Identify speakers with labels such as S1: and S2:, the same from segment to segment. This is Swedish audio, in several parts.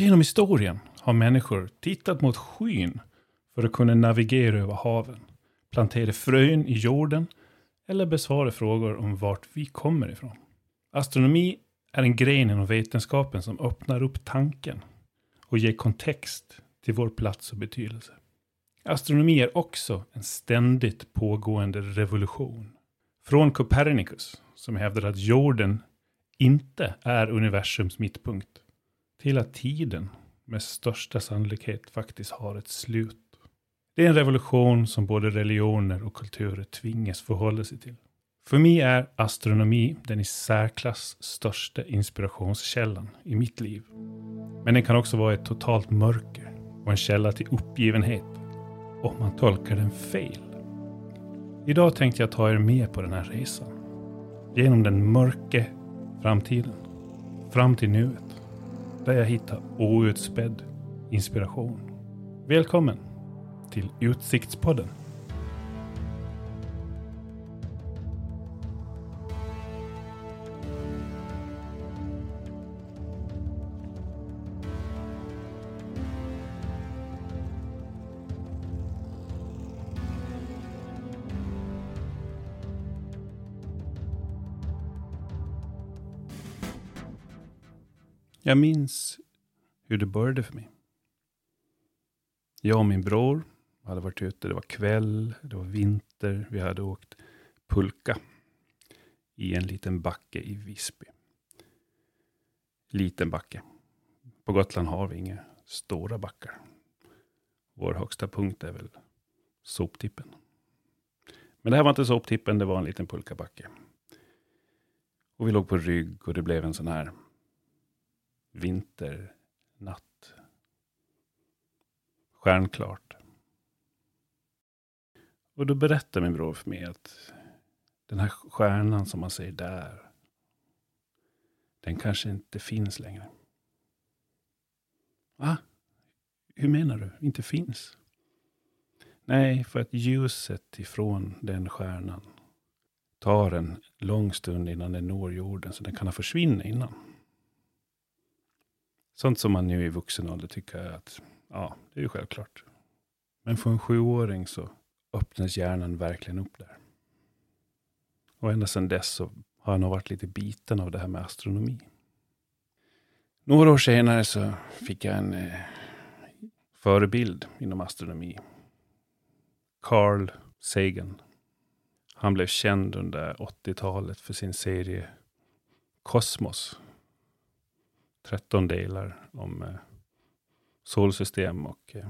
S1: Genom historien har människor tittat mot skyn för att kunna navigera över haven, plantera frön i jorden eller besvara frågor om vart vi kommer ifrån. Astronomi är en gren inom vetenskapen som öppnar upp tanken och ger kontext till vår plats och betydelse. Astronomi är också en ständigt pågående revolution. Från Copernicus, som hävdade att jorden inte är universums mittpunkt, till att tiden med största sannolikhet faktiskt har ett slut. Det är en revolution som både religioner och kulturer tvingas förhålla sig till. För mig är astronomi den i särklass största inspirationskällan i mitt liv. Men den kan också vara ett totalt mörker och en källa till uppgivenhet om man tolkar den fel. Idag tänkte jag ta er med på den här resan. Genom den mörka framtiden. Fram till nuet. Där jag hittar outspädd inspiration. Välkommen till Utsiktspodden. Jag minns hur det började för mig. Jag och min bror hade varit ute. Det var kväll, det var vinter. Vi hade åkt pulka i en liten backe i Visby. Liten backe. På Gotland har vi inga stora backar. Vår högsta punkt är väl soptippen. Men det här var inte soptippen, det var en liten pulkabacke. Och vi låg på rygg och det blev en sån här vinternatt. Stjärnklart. Och då berättar min bror för mig att den här stjärnan som man ser där, den kanske inte finns längre. Va? Hur menar du? Inte finns? Nej, för att ljuset ifrån den stjärnan tar en lång stund innan den når jorden, så den kan ha försvunnit innan. Sånt som man nu i vuxen ålder tycker att, ja, det är ju självklart. Men för en sjuåring så öppnas hjärnan verkligen upp där. Och ända sedan dess så har jag nog varit lite biten av det här med astronomi. Några år senare så fick jag en eh, förebild inom astronomi. Carl Sagan. Han blev känd under 80-talet för sin serie Kosmos. 13 delar om eh, solsystem och eh,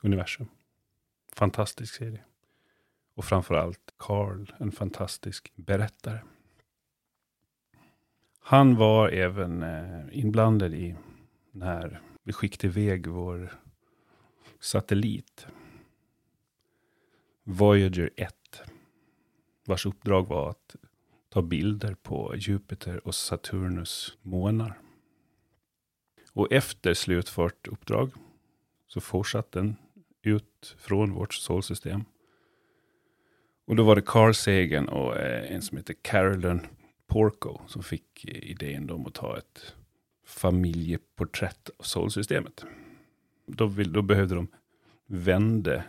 S1: universum. Fantastisk serie. Och framförallt Carl, en fantastisk berättare. Han var även eh, inblandad i när vi skickade iväg vår satellit. Voyager 1. Vars uppdrag var att ta bilder på Jupiter och Saturnus månar. Och efter slutfört uppdrag så fortsatte den ut från vårt solsystem. Och då var det Carl Sagan och eh, en som heter Carolyn Porco som fick eh, idén om att ta ett familjeporträtt av solsystemet. Då, vill, då behövde de vända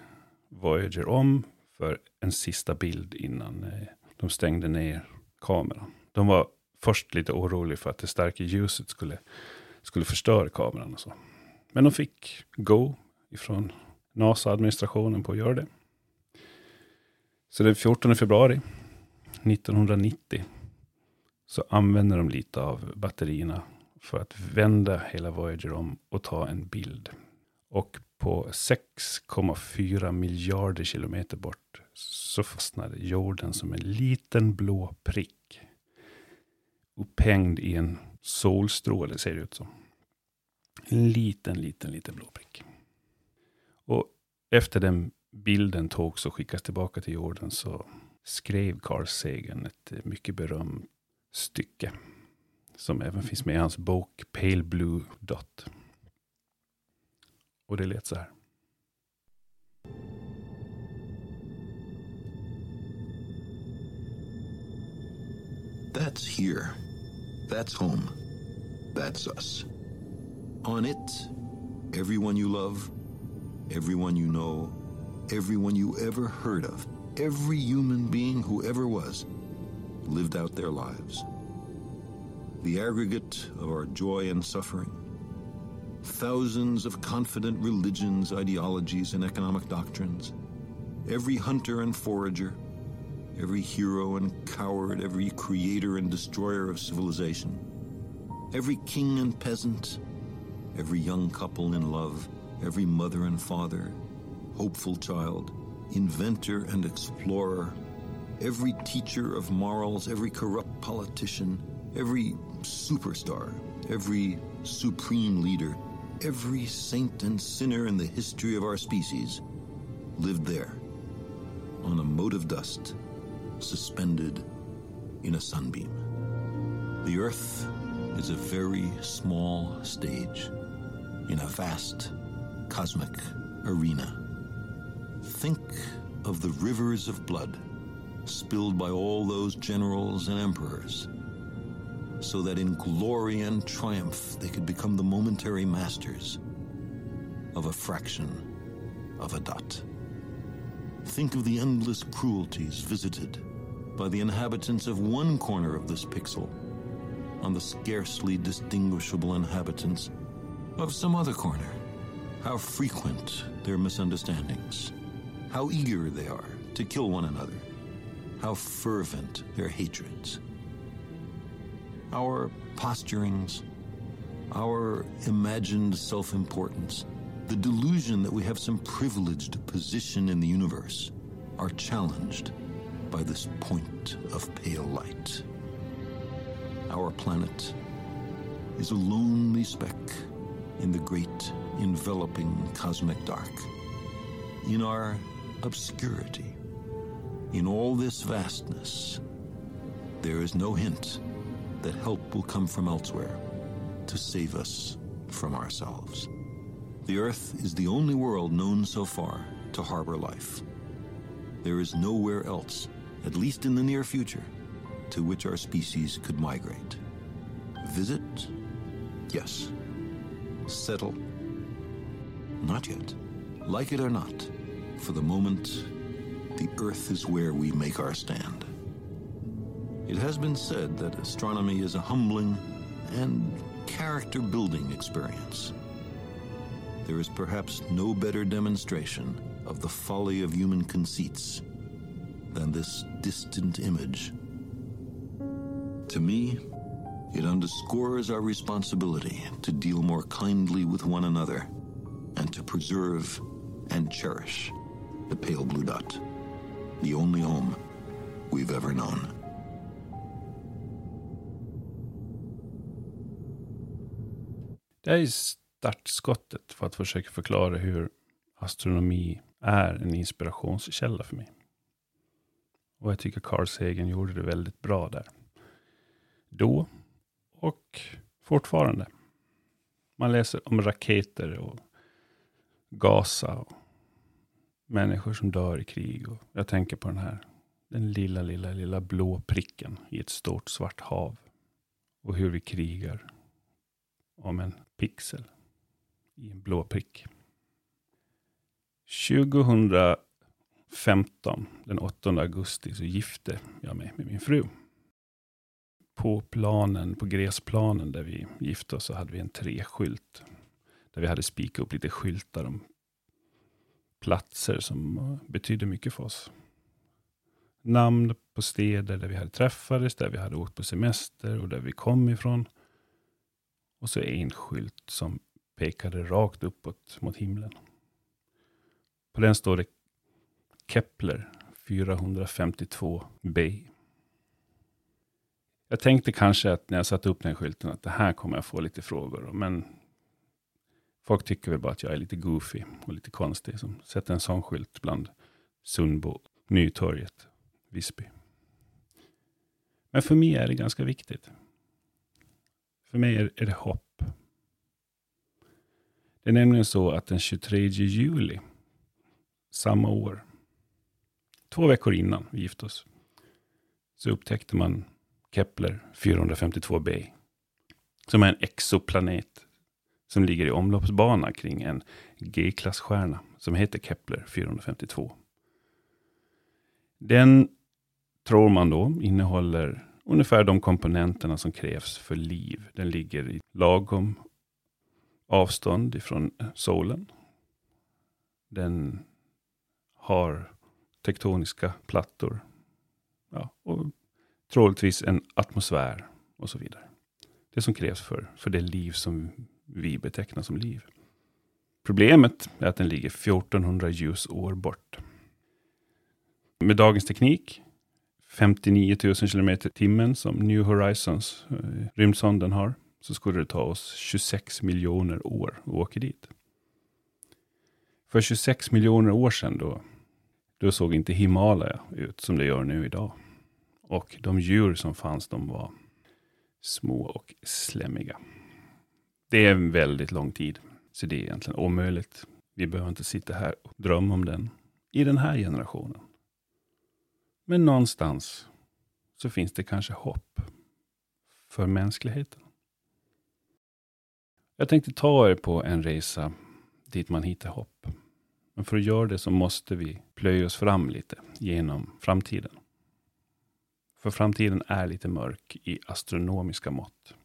S1: Voyager om för en sista bild innan eh, de stängde ner kameran. De var först lite oroliga för att det starka ljuset skulle, skulle förstöra kameran och så. Men de fick go ifrån NASA-administrationen på att göra det. Så den 14 februari 1990 så använder de lite av batterierna för att vända hela Voyager om och ta en bild. Och på 6,4 miljarder kilometer bort så fastnade jorden som en liten blå prick. Upphängd i en solstråle ser det ut som. En liten, liten, liten blå prick. Och efter den bilden togs och skickas tillbaka till jorden så skrev Carl Sagan ett mycket berömt stycke. Som även finns med i hans bok Pale Blue Dot. Och det lät så här.
S2: That's here. That's home. That's us. On it, everyone you love, everyone you know, everyone you ever heard of, every human being who ever was, lived out their lives. The aggregate of our joy and suffering, thousands of confident religions, ideologies, and economic doctrines, every hunter and forager, every hero and coward, every creator and destroyer of civilization, every king and peasant, every young couple in love, every mother and father, hopeful child, inventor and explorer, every teacher of morals, every corrupt politician, every superstar, every supreme leader, every saint and sinner in the history of our species lived there on a mote of dust suspended in a sunbeam. The earth is a very small stage in a vast cosmic arena. Think of the rivers of blood spilled by all those generals and emperors, so that in glory and triumph they could become the momentary masters of a fraction of a dot. Think of the endless cruelties visited by the inhabitants of one corner of this pixel on the scarcely distinguishable inhabitants of some other corner. How frequent their misunderstandings, how eager they are to kill one another, how fervent their hatreds. Our posturings, our imagined self importance, the delusion that we have some privileged position in the universe are challenged by this point of pale light. Our planet is a lonely speck in the great enveloping cosmic dark. In our obscurity, in all this vastness, there is no hint that help will come from elsewhere to save us from ourselves. The Earth is the only world known so far to harbor life. There is nowhere else, at least in the near future, to which our species could migrate. Visit? Yes. Settle? Not yet. Like it or not, for the moment, the Earth is where we make our stand. It has been said that astronomy is a humbling and character building experience. There is perhaps no better demonstration of the folly of human conceits than this distant image. To me, it underscores our responsibility to deal more kindly with one another and to preserve and cherish the pale blue dot, the only home we've ever known.
S1: Det är startskottet för att försöka förklara hur astronomi är en inspirationskälla för mig. Och jag tycker Carl Sagan gjorde det väldigt bra där. Då och fortfarande. Man läser om raketer och Gaza och människor som dör i krig. Och jag tänker på den här, den lilla, lilla, lilla blå pricken i ett stort svart hav. Och hur vi krigar om en pixel i en blå prick. 2015, den 8 augusti, så gifte jag mig med min fru. På planen, på gräsplanen där vi gifte oss, så hade vi en treskylt. Där vi hade spikat upp lite skyltar om platser som betydde mycket för oss. Namn på städer där vi hade träffades, där vi hade åkt på semester och där vi kom ifrån. Och så en skylt som pekade rakt uppåt mot himlen. På den står det Kepler 452b. Jag tänkte kanske att när jag satte upp den skylten att det här kommer jag få lite frågor om. Men folk tycker väl bara att jag är lite goofy och lite konstig som sätter en sån skylt bland Sundbo, Nytorget, Visby. Men för mig är det ganska viktigt. För mig är, är det hopp. Det är nämligen så att den 23 juli samma år, två veckor innan vi gifte oss, så upptäckte man Kepler 452b, som är en exoplanet som ligger i omloppsbana kring en G-klassstjärna som heter Kepler 452. Den tror man då innehåller ungefär de komponenterna som krävs för liv. Den ligger i lagom avstånd ifrån solen. Den har tektoniska plattor. Ja, och troligtvis en atmosfär och så vidare. Det som krävs för, för det liv som vi betecknar som liv. Problemet är att den ligger 1400 ljusår bort. Med dagens teknik, 59 000 km timmen som New Horizons eh, rymdsonden har, så skulle det ta oss 26 miljoner år att åka dit. För 26 miljoner år sedan då, då såg inte Himalaya ut som det gör nu idag. Och de djur som fanns, de var små och slemmiga. Det är en väldigt lång tid, så det är egentligen omöjligt. Vi behöver inte sitta här och drömma om den i den här generationen. Men någonstans så finns det kanske hopp för mänskligheten. Jag tänkte ta er på en resa dit man hittar hopp. Men för att göra det så måste vi plöja oss fram lite genom framtiden. För framtiden är lite mörk i astronomiska mått.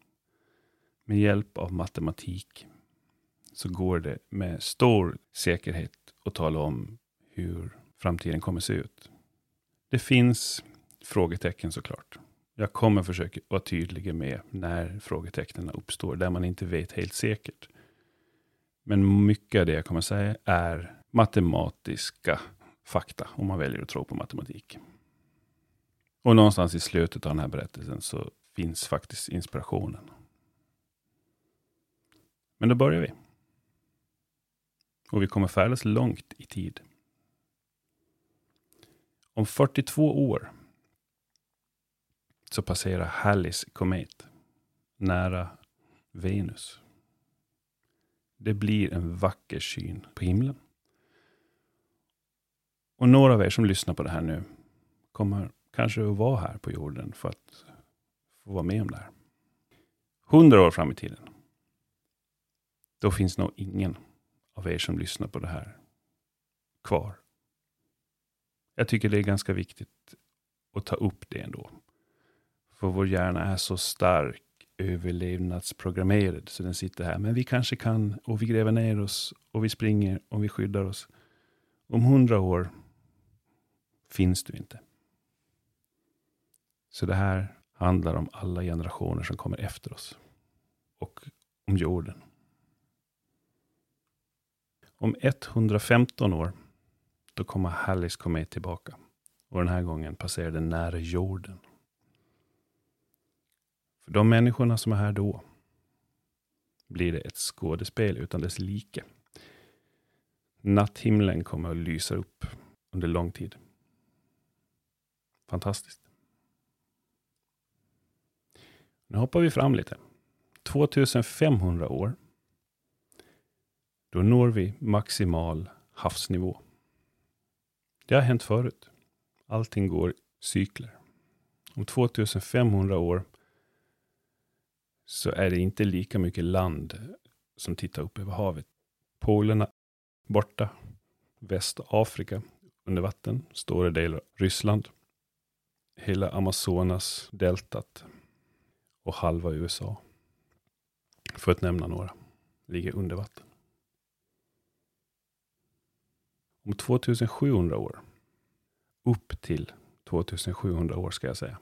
S1: Med hjälp av matematik så går det med stor säkerhet att tala om hur framtiden kommer se ut. Det finns frågetecken såklart. Jag kommer försöka vara tydlig med när frågetecknen uppstår, där man inte vet helt säkert. Men mycket av det jag kommer säga är matematiska fakta, om man väljer att tro på matematik. Och någonstans i slutet av den här berättelsen så finns faktiskt inspirationen. Men då börjar vi. Och vi kommer färdas långt i tid. Om 42 år så passerar Hallis komet nära Venus. Det blir en vacker syn på himlen. Och några av er som lyssnar på det här nu kommer kanske att vara här på jorden för att få vara med om det här. Hundra år fram i tiden. Då finns nog ingen av er som lyssnar på det här kvar. Jag tycker det är ganska viktigt att ta upp det ändå. För vår hjärna är så stark överlevnadsprogrammerad så den sitter här. Men vi kanske kan och vi gräver ner oss och vi springer och vi skyddar oss. Om hundra år finns du inte. Så det här handlar om alla generationer som kommer efter oss. Och om jorden. Om 115 år, då kommer Hallis komet tillbaka. Och den här gången passerar den nära jorden. För de människorna som är här då, blir det ett skådespel utan dess like. Natthimlen kommer att lysa upp under lång tid. Fantastiskt. Nu hoppar vi fram lite. 2500 år. Då når vi maximal havsnivå. Det har hänt förut. Allting går cykler. Om 2500 år så är det inte lika mycket land som tittar upp över havet. Polerna borta. Västafrika under vatten. Stora delar av Ryssland. Hela Amazonas deltat och halva USA. För att nämna några. Ligger under vatten. Om 2700 år. Upp till 2700 år ska jag säga.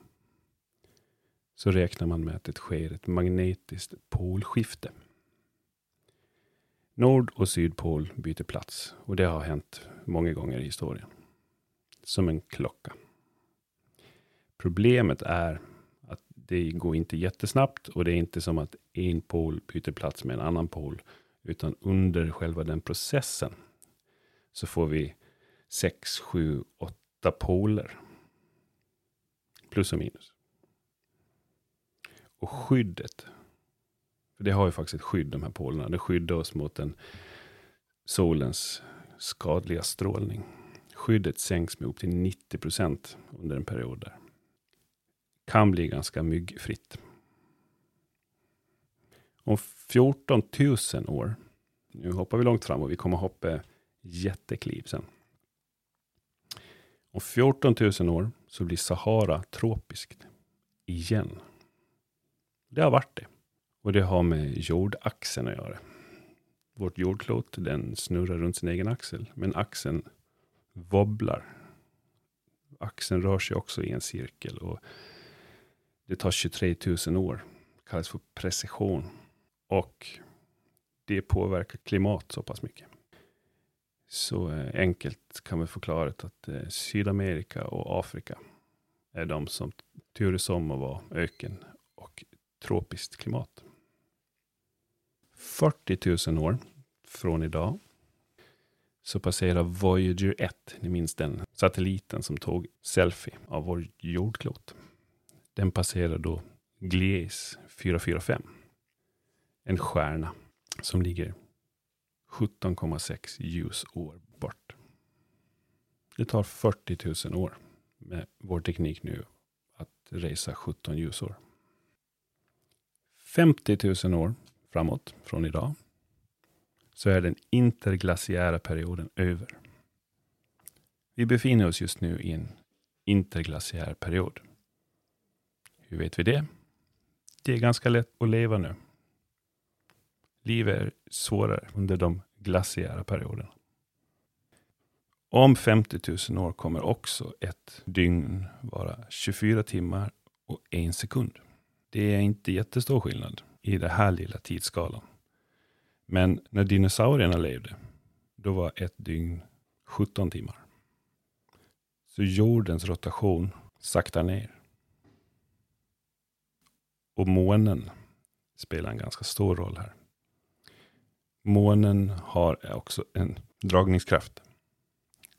S1: Så räknar man med att det sker ett magnetiskt polskifte. Nord och sydpol byter plats. Och det har hänt många gånger i historien. Som en klocka. Problemet är det går inte jättesnabbt och det är inte som att en pol byter plats med en annan pol. Utan under själva den processen så får vi sex, sju, åtta poler. Plus och minus. Och skyddet. För det har ju faktiskt ett skydd, de här polerna. Det skyddar oss mot den solens skadliga strålning. Skyddet sänks med upp till 90 procent under en period där kan bli ganska myggfritt. Om 14 000 år, nu hoppar vi långt fram och vi kommer hoppa jättekliv sen. Om 14 000 år så blir Sahara tropiskt igen. Det har varit det. Och det har med jordaxeln att göra. Vårt jordklot, den snurrar runt sin egen axel. Men axeln wobblar. Axeln rör sig också i en cirkel. Och det tar 23 000 år. Det kallas för precision. Och det påverkar klimat så pass mycket. Så eh, enkelt kan vi förklara att eh, Sydamerika och Afrika är de som turas om att vara öken och tropiskt klimat. 40 000 år från idag så passerar Voyager 1, ni minns den satelliten som tog selfie av vår jordklot. Den passerar då Gliese 445. En stjärna som ligger 17,6 ljusår bort. Det tar 40 000 år med vår teknik nu att resa 17 ljusår. 50 000 år framåt från idag så är den interglaciära perioden över. Vi befinner oss just nu i en interglaciär period. Hur vet vi det? Det är ganska lätt att leva nu. Livet är svårare under de glaciära perioderna. Om 50 000 år kommer också ett dygn vara 24 timmar och en sekund. Det är inte jättestor skillnad i den här lilla tidsskalan. Men när dinosaurierna levde, då var ett dygn 17 timmar. Så jordens rotation saktar ner. Och månen spelar en ganska stor roll här. Månen har också en dragningskraft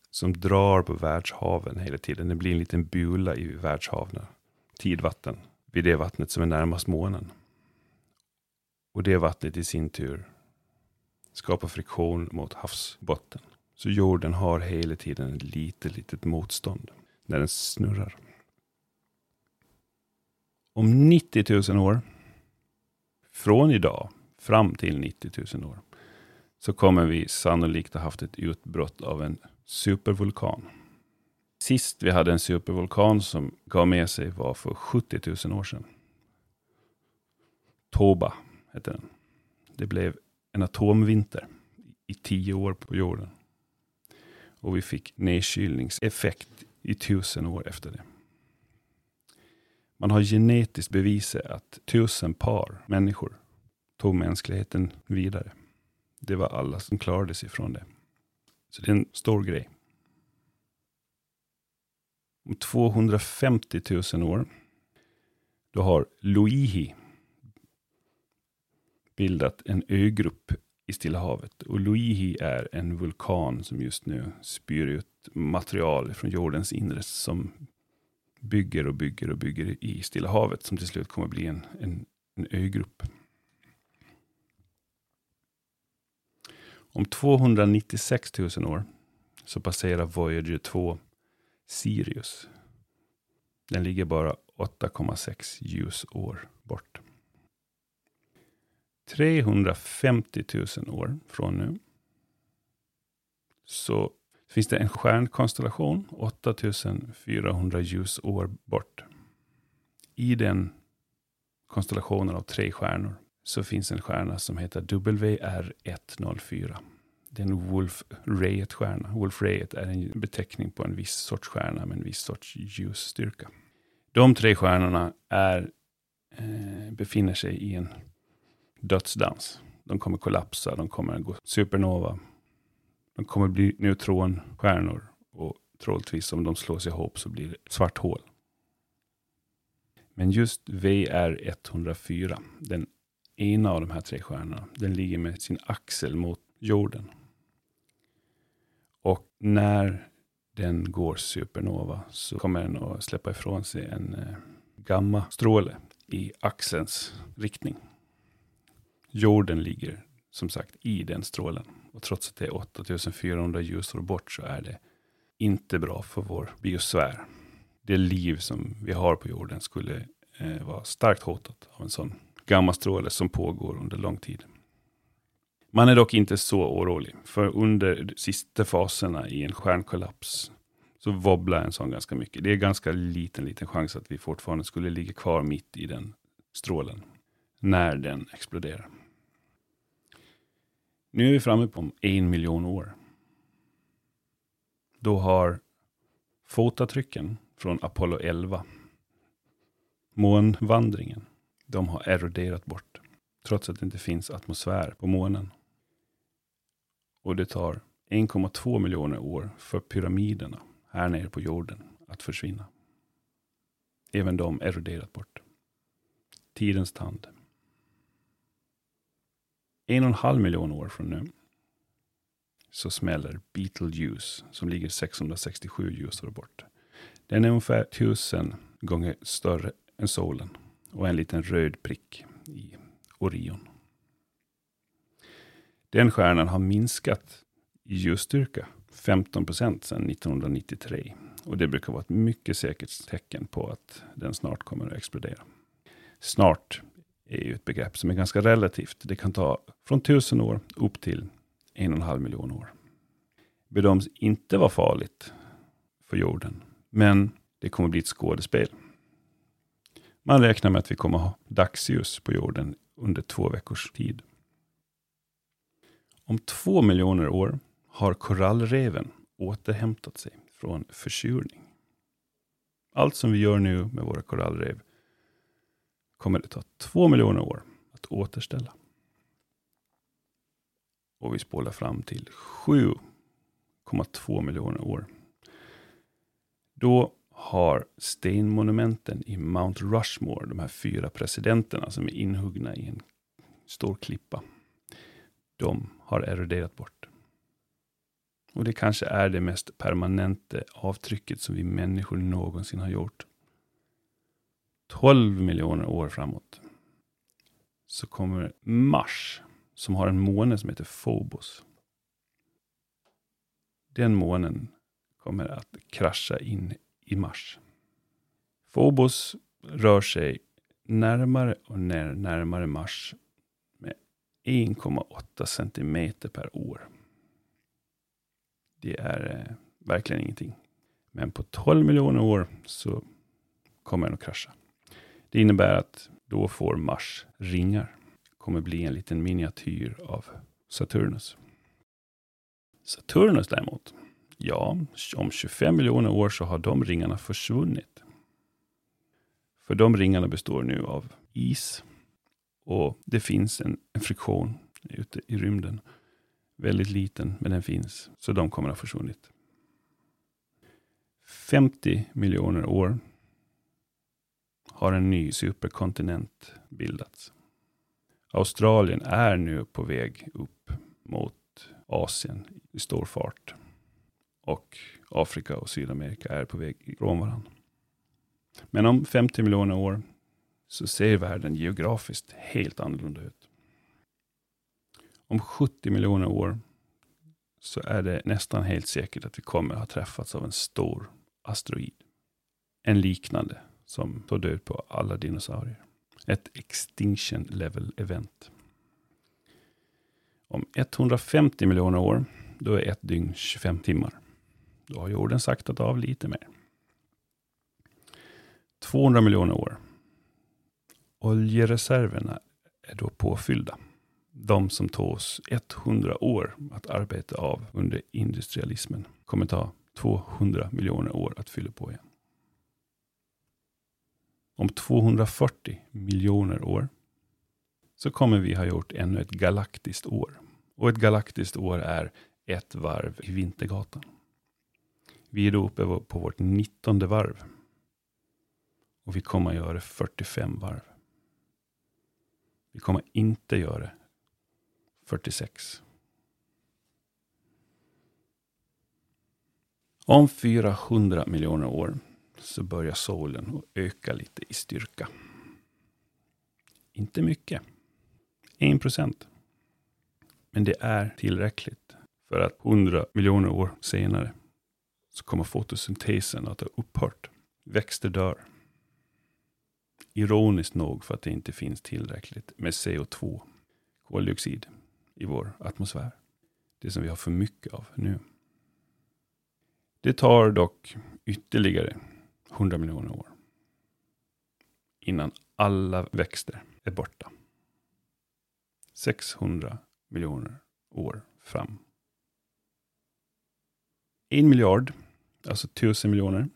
S1: som drar på världshaven hela tiden. Det blir en liten bula i världshaven, tidvatten, vid det vattnet som är närmast månen. Och det vattnet i sin tur skapar friktion mot havsbotten. Så jorden har hela tiden ett litet, litet motstånd när den snurrar. Om 90 000 år, från idag fram till 90 000 år, så kommer vi sannolikt ha haft ett utbrott av en supervulkan. Sist vi hade en supervulkan som gav med sig var för 70 000 år sedan. Toba hette den. Det blev en atomvinter i tio år på jorden. Och vi fick nedkylningseffekt i tusen år efter det. Man har genetiskt bevisat att tusen par människor tog mänskligheten vidare. Det var alla som klarade sig från det. Så det är en stor grej. Om 250 000 år, då har Luihi bildat en ögrupp i Stilla havet. Och Luihi är en vulkan som just nu spyr ut material från jordens inre som bygger och bygger och bygger i Stilla havet som till slut kommer bli en, en, en ögrupp. Om 296 000 år så passerar Voyager 2 Sirius. Den ligger bara 8,6 ljusår bort. 350 000 år från nu så finns det en stjärnkonstellation 8400 ljusår bort. I den konstellationen av tre stjärnor så finns en stjärna som heter WR104. Det är en Wolf Rayet-stjärna. Wolf Rayet är en beteckning på en viss sorts stjärna med en viss sorts ljusstyrka. De tre stjärnorna är, eh, befinner sig i en dödsdans. De kommer kollapsa, de kommer gå supernova. De kommer bli neutronstjärnor och troligtvis om de slås ihop så blir det ett svart hål. Men just VR104, den ena av de här tre stjärnorna, den ligger med sin axel mot jorden. Och när den går supernova så kommer den att släppa ifrån sig en eh, gammastråle i axelns riktning. Jorden ligger som sagt i den strålen. Och trots att det är 8400 ljusår bort så är det inte bra för vår biosfär. Det liv som vi har på jorden skulle eh, vara starkt hotat av en sån gammastråle som pågår under lång tid. Man är dock inte så orolig, för under de sista faserna i en stjärnkollaps så wobblar en sån ganska mycket. Det är ganska liten, liten chans att vi fortfarande skulle ligga kvar mitt i den strålen när den exploderar. Nu är vi framme på en miljon år. Då har fotavtrycken från Apollo 11, månvandringen, de har eroderat bort. Trots att det inte finns atmosfär på månen. Och det tar 1,2 miljoner år för pyramiderna här nere på jorden att försvinna. Även de eroderat bort. Tidens tand. En och en halv miljon år från nu så smäller Betelgeuse som ligger 667 ljusår bort. Den är ungefär tusen gånger större än solen och en liten röd prick i Orion. Den stjärnan har minskat i ljusstyrka 15 procent sedan 1993. Och det brukar vara ett mycket säkert tecken på att den snart kommer att explodera. Snart är ju ett begrepp som är ganska relativt. Det kan ta från tusen år upp till en och en halv miljon år. Bedöms inte vara farligt för jorden, men det kommer bli ett skådespel. Man räknar med att vi kommer ha dagsljus på jorden under två veckors tid. Om två miljoner år har korallreven återhämtat sig från försurning. Allt som vi gör nu med våra korallrev kommer det ta två miljoner år att återställa. Och vi spolar fram till 7,2 miljoner år. Då har stenmonumenten i Mount Rushmore, de här fyra presidenterna som är inhuggna i en stor klippa, de har eroderat bort. Och det kanske är det mest permanenta avtrycket som vi människor någonsin har gjort. 12 miljoner år framåt så kommer Mars, som har en måne som heter Phobos. Den månen kommer att krascha in i Mars. Phobos rör sig närmare och närmare Mars med 1,8 centimeter per år. Det är eh, verkligen ingenting. Men på 12 miljoner år så kommer den att krascha. Det innebär att då får Mars ringar. kommer bli en liten miniatyr av Saturnus. Saturnus däremot, ja, om 25 miljoner år så har de ringarna försvunnit. För de ringarna består nu av is och det finns en, en friktion ute i rymden Väldigt liten, men den finns. Så de kommer att ha försvunnit. 50 miljoner år har en ny superkontinent bildats. Australien är nu på väg upp mot Asien i stor fart. Och Afrika och Sydamerika är på väg ifrån varandra. Men om 50 miljoner år så ser världen geografiskt helt annorlunda ut om 70 miljoner år så är det nästan helt säkert att vi kommer att ha träffats av en stor asteroid. En liknande som tog död på alla dinosaurier. Ett extinction level event. Om 150 miljoner år, då är ett dygn 25 timmar. Då har jorden saktat av lite mer. 200 miljoner år. Oljereserverna är då påfyllda de som tog oss 100 år att arbeta av under industrialismen kommer ta 200 miljoner år att fylla på igen. Om 240 miljoner år så kommer vi ha gjort ännu ett galaktiskt år. Och ett galaktiskt år är ett varv i Vintergatan. Vi är då uppe på vårt 19 varv. Och vi kommer att göra 45 varv. Vi kommer inte göra 46. Om 400 miljoner år så börjar solen att öka lite i styrka. Inte mycket. 1 procent. Men det är tillräckligt för att 100 miljoner år senare så kommer fotosyntesen att ha upphört. Växter dör. Ironiskt nog för att det inte finns tillräckligt med CO2, koldioxid, i vår atmosfär. Det som vi har för mycket av nu. Det tar dock ytterligare 100 miljoner år innan alla växter är borta. 600 miljoner år fram. En miljard, alltså tusen miljoner,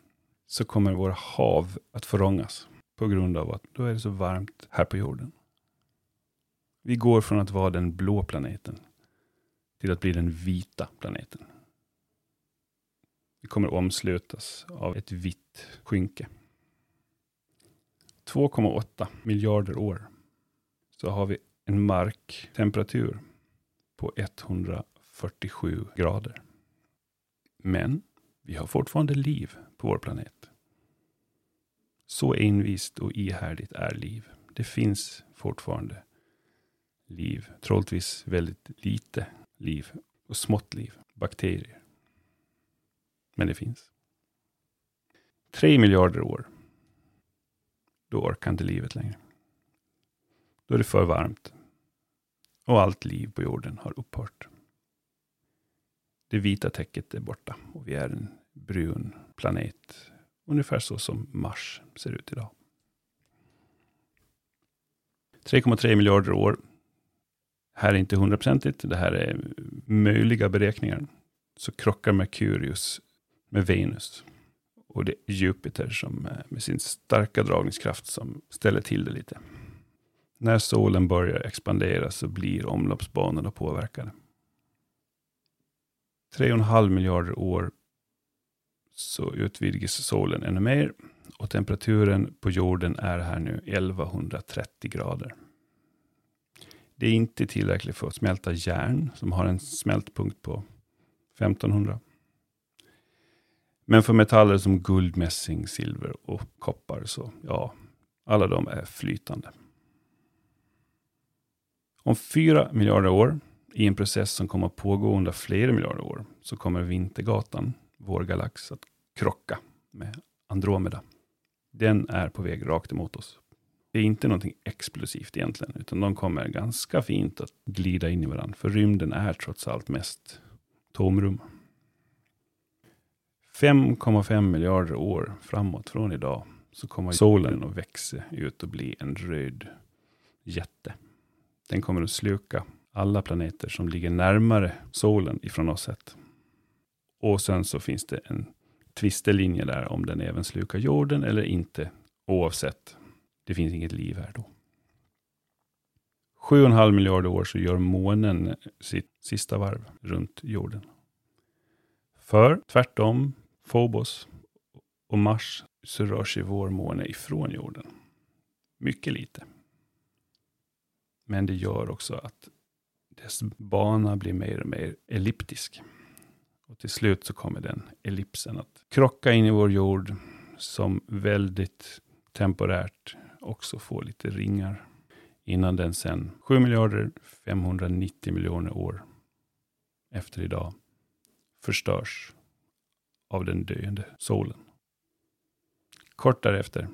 S1: så kommer våra hav att förångas på grund av att då är det så varmt här på jorden. Vi går från att vara den blå planeten till att bli den vita planeten. Vi kommer omslutas av ett vitt skynke. 2,8 miljarder år så har vi en marktemperatur på 147 grader. Men vi har fortfarande liv på vår planet. Så envist och ihärdigt är liv. Det finns fortfarande liv. Troligtvis väldigt lite liv och smått liv. Bakterier. Men det finns. Tre miljarder år. Då orkar inte livet längre. Då är det för varmt. Och allt liv på jorden har upphört. Det vita täcket är borta och vi är en brun planet. Ungefär så som Mars ser ut idag. 3,3 miljarder år. Här är inte hundraprocentigt. Det här är möjliga beräkningar. Så krockar Merkurius med Venus. Och det är Jupiter som eh, med sin starka dragningskraft som ställer till det lite. När solen börjar expandera så blir omloppsbanorna påverkade. 3,5 miljarder år så utvidgas solen ännu mer och temperaturen på jorden är här nu 1130 grader. Det är inte tillräckligt för att smälta järn som har en smältpunkt på 1500. Men för metaller som guld, mässing, silver och koppar så ja, alla de är flytande. Om fyra miljarder år, i en process som kommer att pågå under flera miljarder år, så kommer Vintergatan, vår galax, att krocka med Andromeda. Den är på väg rakt emot oss. Det är inte någonting explosivt egentligen, utan de kommer ganska fint att glida in i varandra. För rymden är trots allt mest tomrum. 5,5 miljarder år framåt från idag så kommer solen att växa ut och bli en röd jätte. Den kommer att sluka alla planeter som ligger närmare solen ifrån oss sett. Och sen så finns det en tvistelinje där om den även slukar jorden eller inte. Oavsett, det finns inget liv här då. 7,5 miljarder år så gör månen sitt sista varv runt jorden. För tvärtom, Phobos och Mars så rör sig vår måne ifrån jorden. Mycket lite. Men det gör också att dess bana blir mer och mer elliptisk. Och till slut så kommer den ellipsen att krocka in i vår jord som väldigt temporärt också får lite ringar. Innan den sen 7 miljarder 590 miljoner år efter idag förstörs av den döende solen. Kort därefter,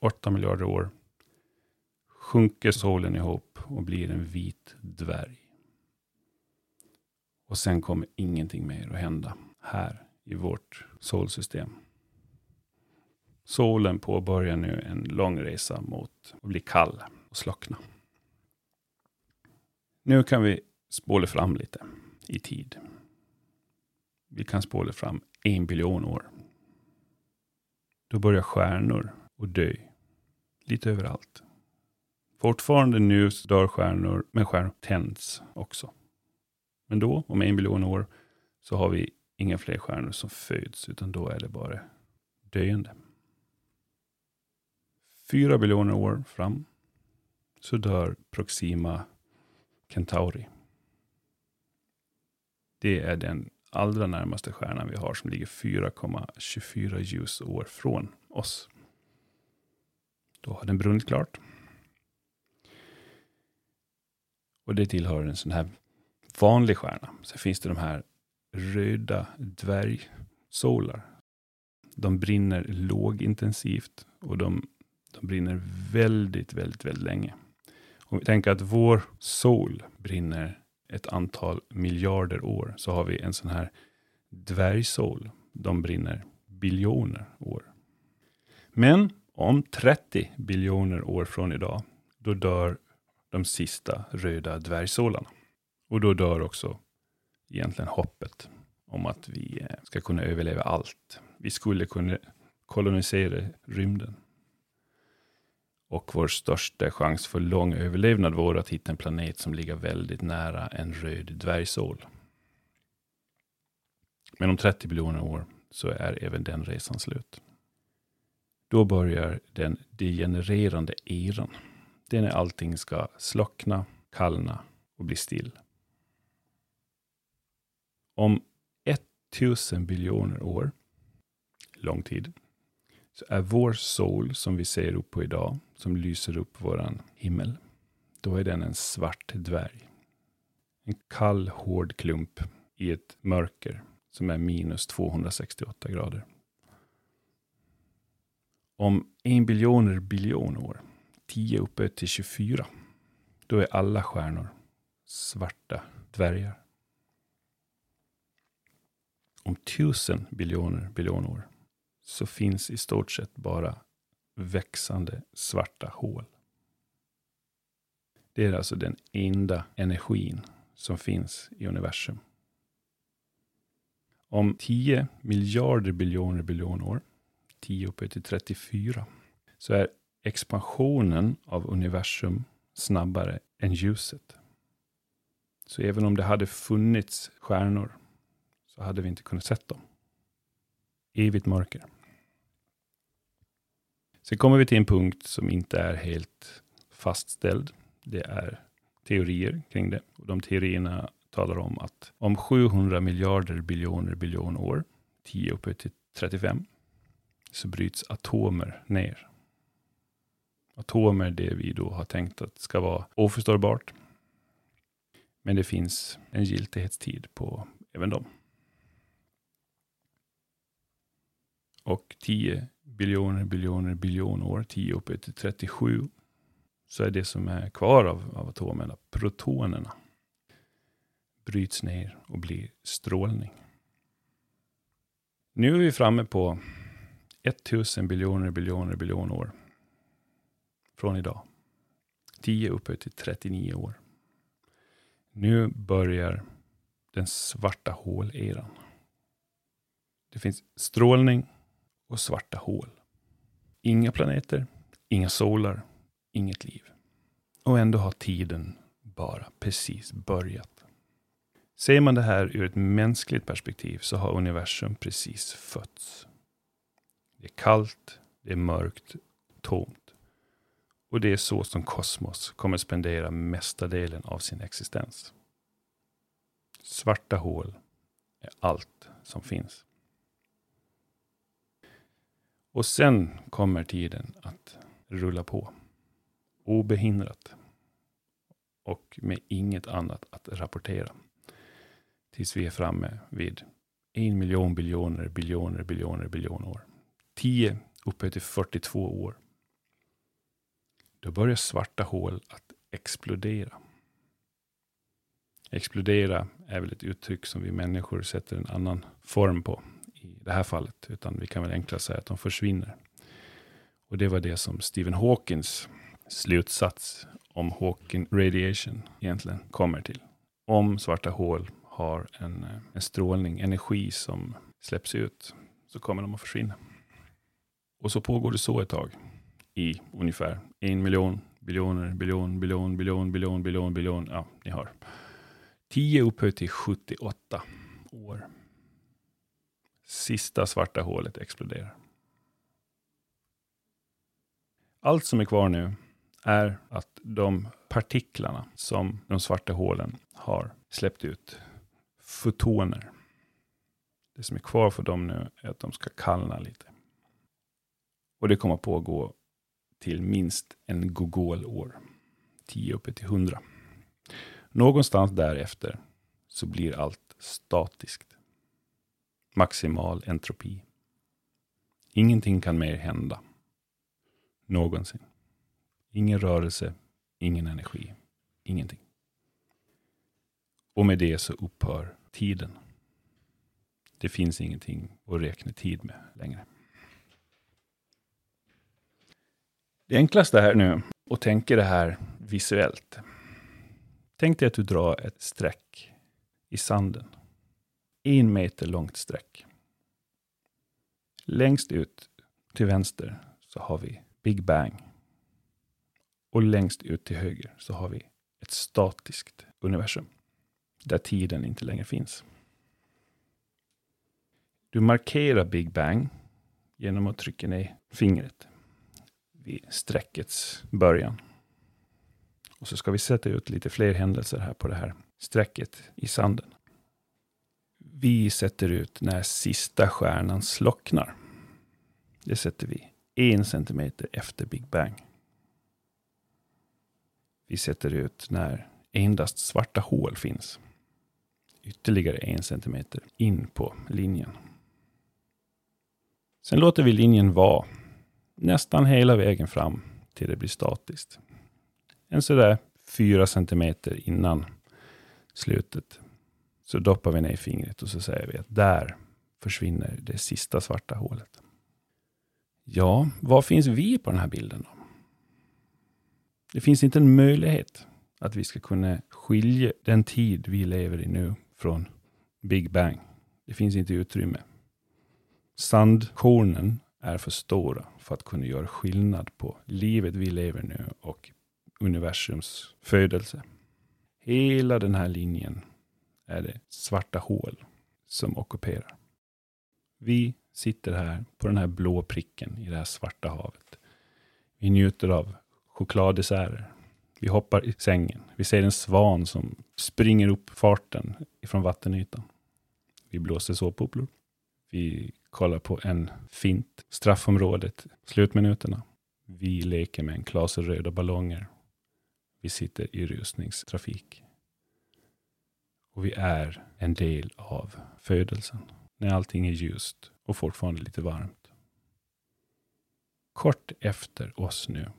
S1: 8 miljarder år, sjunker solen ihop och blir en vit dvärg. Och sen kommer ingenting mer att hända här i vårt solsystem. Solen påbörjar nu en lång resa mot att bli kall och slockna. Nu kan vi spåla fram lite i tid. Vi kan spåla fram en biljon år. Då börjar stjärnor att dö. Lite överallt. Fortfarande nu dör stjärnor, men stjärnor tänds också. Men då, om en biljon år, så har vi inga fler stjärnor som föds, utan då är det bara döende. Fyra biljoner år fram så dör Proxima Centauri. Det är den allra närmaste stjärnan vi har som ligger 4,24 ljusår från oss. Då har den brunnit klart. Och det tillhör en sån här vanlig stjärna. Sen finns det de här röda dvärgsolar. De brinner lågintensivt och de De brinner väldigt, väldigt, väldigt länge. Om vi tänker att vår sol brinner ett antal miljarder år, så har vi en sån här dvärgsol. De brinner biljoner år. Men om 30 biljoner år från idag, då dör de sista röda dvärgsolarna. Och då dör också egentligen hoppet om att vi ska kunna överleva allt. Vi skulle kunna kolonisera rymden. Och vår största chans för lång överlevnad vore att hitta en planet som ligger väldigt nära en röd dvärgsål. Men om 30 biljoner år så är även den resan slut. Då börjar den degenererande eran. Det är när allting ska slockna, kallna och bli still. Om 1000 biljoner år, lång tid, så är vår sol som vi ser upp på idag, som lyser upp våran himmel, då är den en svart dvärg. En kall, hård klump i ett mörker som är minus 268 grader. Om en biljoner biljon år, 10 uppe till 24, då är alla stjärnor svarta dvärgar. Om tusen biljoner biljonår så finns i stort sett bara växande svarta hål. Det är alltså den enda energin som finns i universum. Om 10 miljarder biljoner biljoner år, 10 upphöjt till 34, så är expansionen av universum snabbare än ljuset. Så även om det hade funnits stjärnor så hade vi inte kunnat sett dem. Evigt mörker. Sen kommer vi till en punkt som inte är helt fastställd. Det är teorier kring det. Och de teorierna talar om att om 700 miljarder biljoner biljon år, 10 uppe till 35, så bryts atomer ner. Atomer, det vi då har tänkt att ska vara oförstårbart. Men det finns en giltighetstid på även dem. och 10 biljoner, biljoner, biljoner år, 10 upphöjt till 37, så är det som är kvar av, av atomerna, protonerna, bryts ner och blir strålning. Nu är vi framme på 1000 biljoner, biljoner, biljoner år från idag. 10 upphöjt till 39 år. Nu börjar den svarta håleran. Det finns strålning och svarta hål. Inga planeter, inga solar, inget liv. Och ändå har tiden bara precis börjat. Ser man det här ur ett mänskligt perspektiv så har universum precis fötts. Det är kallt, det är mörkt, tomt. Och det är så som kosmos kommer spendera mesta delen av sin existens. Svarta hål är allt som finns. Och sen kommer tiden att rulla på. Obehindrat. Och med inget annat att rapportera. Tills vi är framme vid en miljon biljoner, biljoner, biljoner, biljoner år. 10 upphöjt till 42 år. Då börjar svarta hål att explodera. Explodera är väl ett uttryck som vi människor sätter en annan form på i det här fallet, utan vi kan väl enklast säga att de försvinner. Och det var det som Stephen Hawkins slutsats om Hawking radiation egentligen kommer till. Om svarta hål har en, eh, en strålning, energi som släpps ut, så kommer de att försvinna. Och så pågår det så ett tag i ungefär en miljon, biljoner, biljon, biljon, biljon, biljon, biljon, biljon, ja, ni hör. 10 upphöjt till 78 år. Sista svarta hålet exploderar. Allt som är kvar nu är att de partiklarna som de svarta hålen har släppt ut, fotoner. Det som är kvar för dem nu är att de ska kallna lite. Och det kommer att pågå till minst en gogolår. 10 uppe till 100. Någonstans därefter så blir allt statiskt maximal entropi. Ingenting kan mer hända. någonsin. Ingen rörelse, ingen energi, ingenting. Och med det så upphör tiden. Det finns ingenting att räkna tid med längre. Det enklaste här nu, att tänka det här visuellt. Tänk dig att du drar ett streck i sanden. En meter långt streck. Längst ut till vänster så har vi Big Bang. Och längst ut till höger så har vi ett statiskt universum. Där tiden inte längre finns. Du markerar Big Bang genom att trycka ner fingret vid streckets början. Och så ska vi sätta ut lite fler händelser här på det här strecket i sanden. Vi sätter ut när sista stjärnan slocknar. Det sätter vi en centimeter efter Big Bang. Vi sätter ut när endast svarta hål finns. Ytterligare en centimeter in på linjen. Sen låter vi linjen vara nästan hela vägen fram till det blir statiskt. En sådär fyra centimeter innan slutet så doppar vi ner fingret och så säger vi att där försvinner det sista svarta hålet. Ja, var finns vi på den här bilden då? Det finns inte en möjlighet att vi ska kunna skilja den tid vi lever i nu från Big Bang. Det finns inte utrymme. Sandkornen är för stora för att kunna göra skillnad på livet vi lever nu och universums födelse. Hela den här linjen är det svarta hål som ockuperar. Vi sitter här på den här blå pricken i det här svarta havet. Vi njuter av chokladdesserter. Vi hoppar i sängen. Vi ser en svan som springer upp farten ifrån vattenytan. Vi blåser såpbubblor. Vi kollar på en fint. Straffområdet, slutminuterna. Vi leker med en klase röda ballonger. Vi sitter i rusningstrafik. Och vi är en del av födelsen. När allting är ljust och fortfarande lite varmt. Kort efter oss nu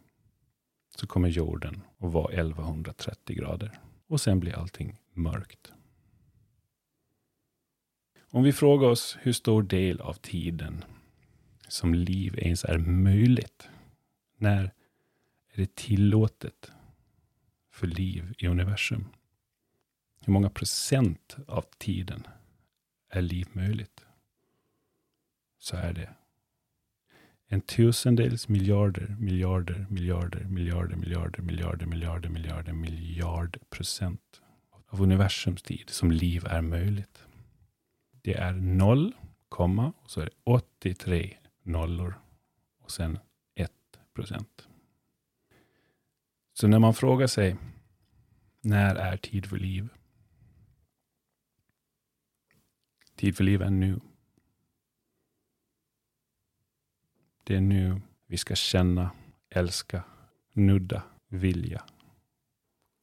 S1: så kommer jorden att vara 1130 grader. Och sen blir allting mörkt. Om vi frågar oss hur stor del av tiden som liv ens är möjligt. När är det tillåtet för liv i universum? Hur många procent av tiden är liv möjligt? Så är det en tusendels miljarder, miljarder, miljarder, miljarder, miljarder, miljarder, miljarder, miljarder, miljard procent av universums tid som liv är möjligt. Det är noll, komma, och så är det 83 nollor och sen 1 procent. Så när man frågar sig, när är tid för liv? Tid för liv är nu. Det är nu vi ska känna, älska, nudda, vilja.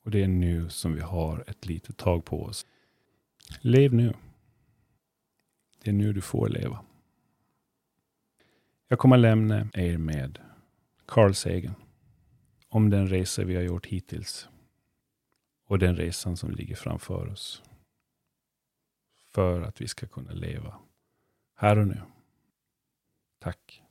S1: Och det är nu som vi har ett litet tag på oss. Lev nu. Det är nu du får leva. Jag kommer lämna er med Carl Sagan. Om den resa vi har gjort hittills. Och den resan som ligger framför oss. För att vi ska kunna leva här och nu. Tack.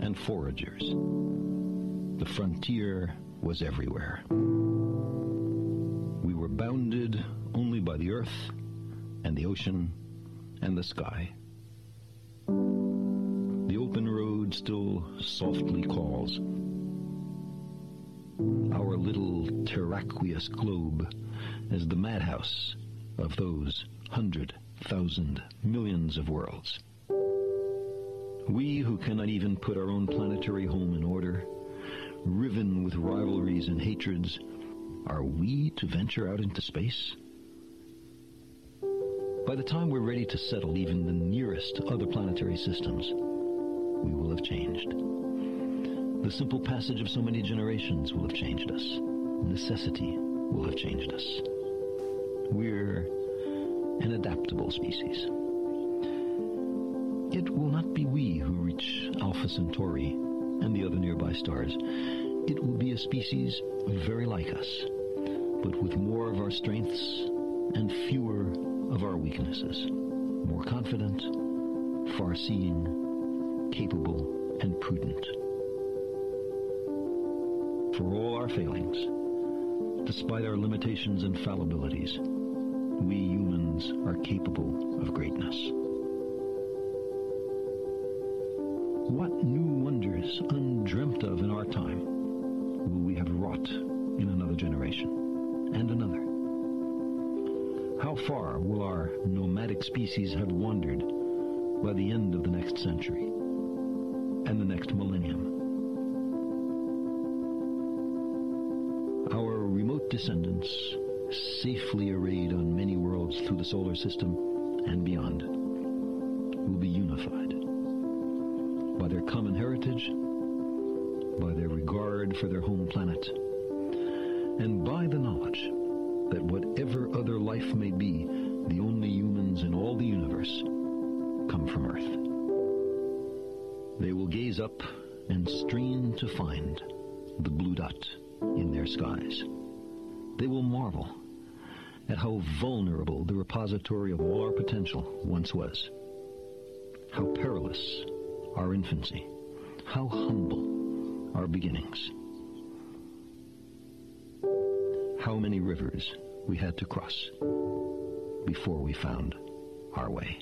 S2: and foragers. The frontier was everywhere. We were bounded only by the earth and the ocean and the sky. The open road still softly calls. Our little terraqueous globe is the madhouse of those hundred thousand millions of worlds. We who cannot even put our own planetary home in order, riven with rivalries and hatreds, are we to venture out into space? By the time we're ready to settle even the nearest other planetary systems, we will have changed. The simple passage of so many generations will have changed us. Necessity will have changed us. We're an adaptable species. It will not be we who reach Alpha Centauri and the other nearby stars. It will be a species very like us, but with more of our strengths and fewer of our weaknesses. More confident, far-seeing, capable, and prudent. For all our failings, despite our limitations and fallibilities, we humans are capable of greatness. What new wonders undreamt of in our time will we have wrought in another generation and another? How far will our nomadic species have wandered by the end of the next century and the next millennium? Our remote descendants, safely arrayed on many worlds through the solar system and beyond, will be unified by their common heritage, by their regard for their home planet, and by the knowledge that whatever other life may be, the only humans in all the universe come from Earth. They will gaze up and strain to find the blue dot in their skies. They will marvel at how vulnerable the repository of all our potential once was. How perilous our infancy. How humble our beginnings. How many rivers we had to cross before we found our way.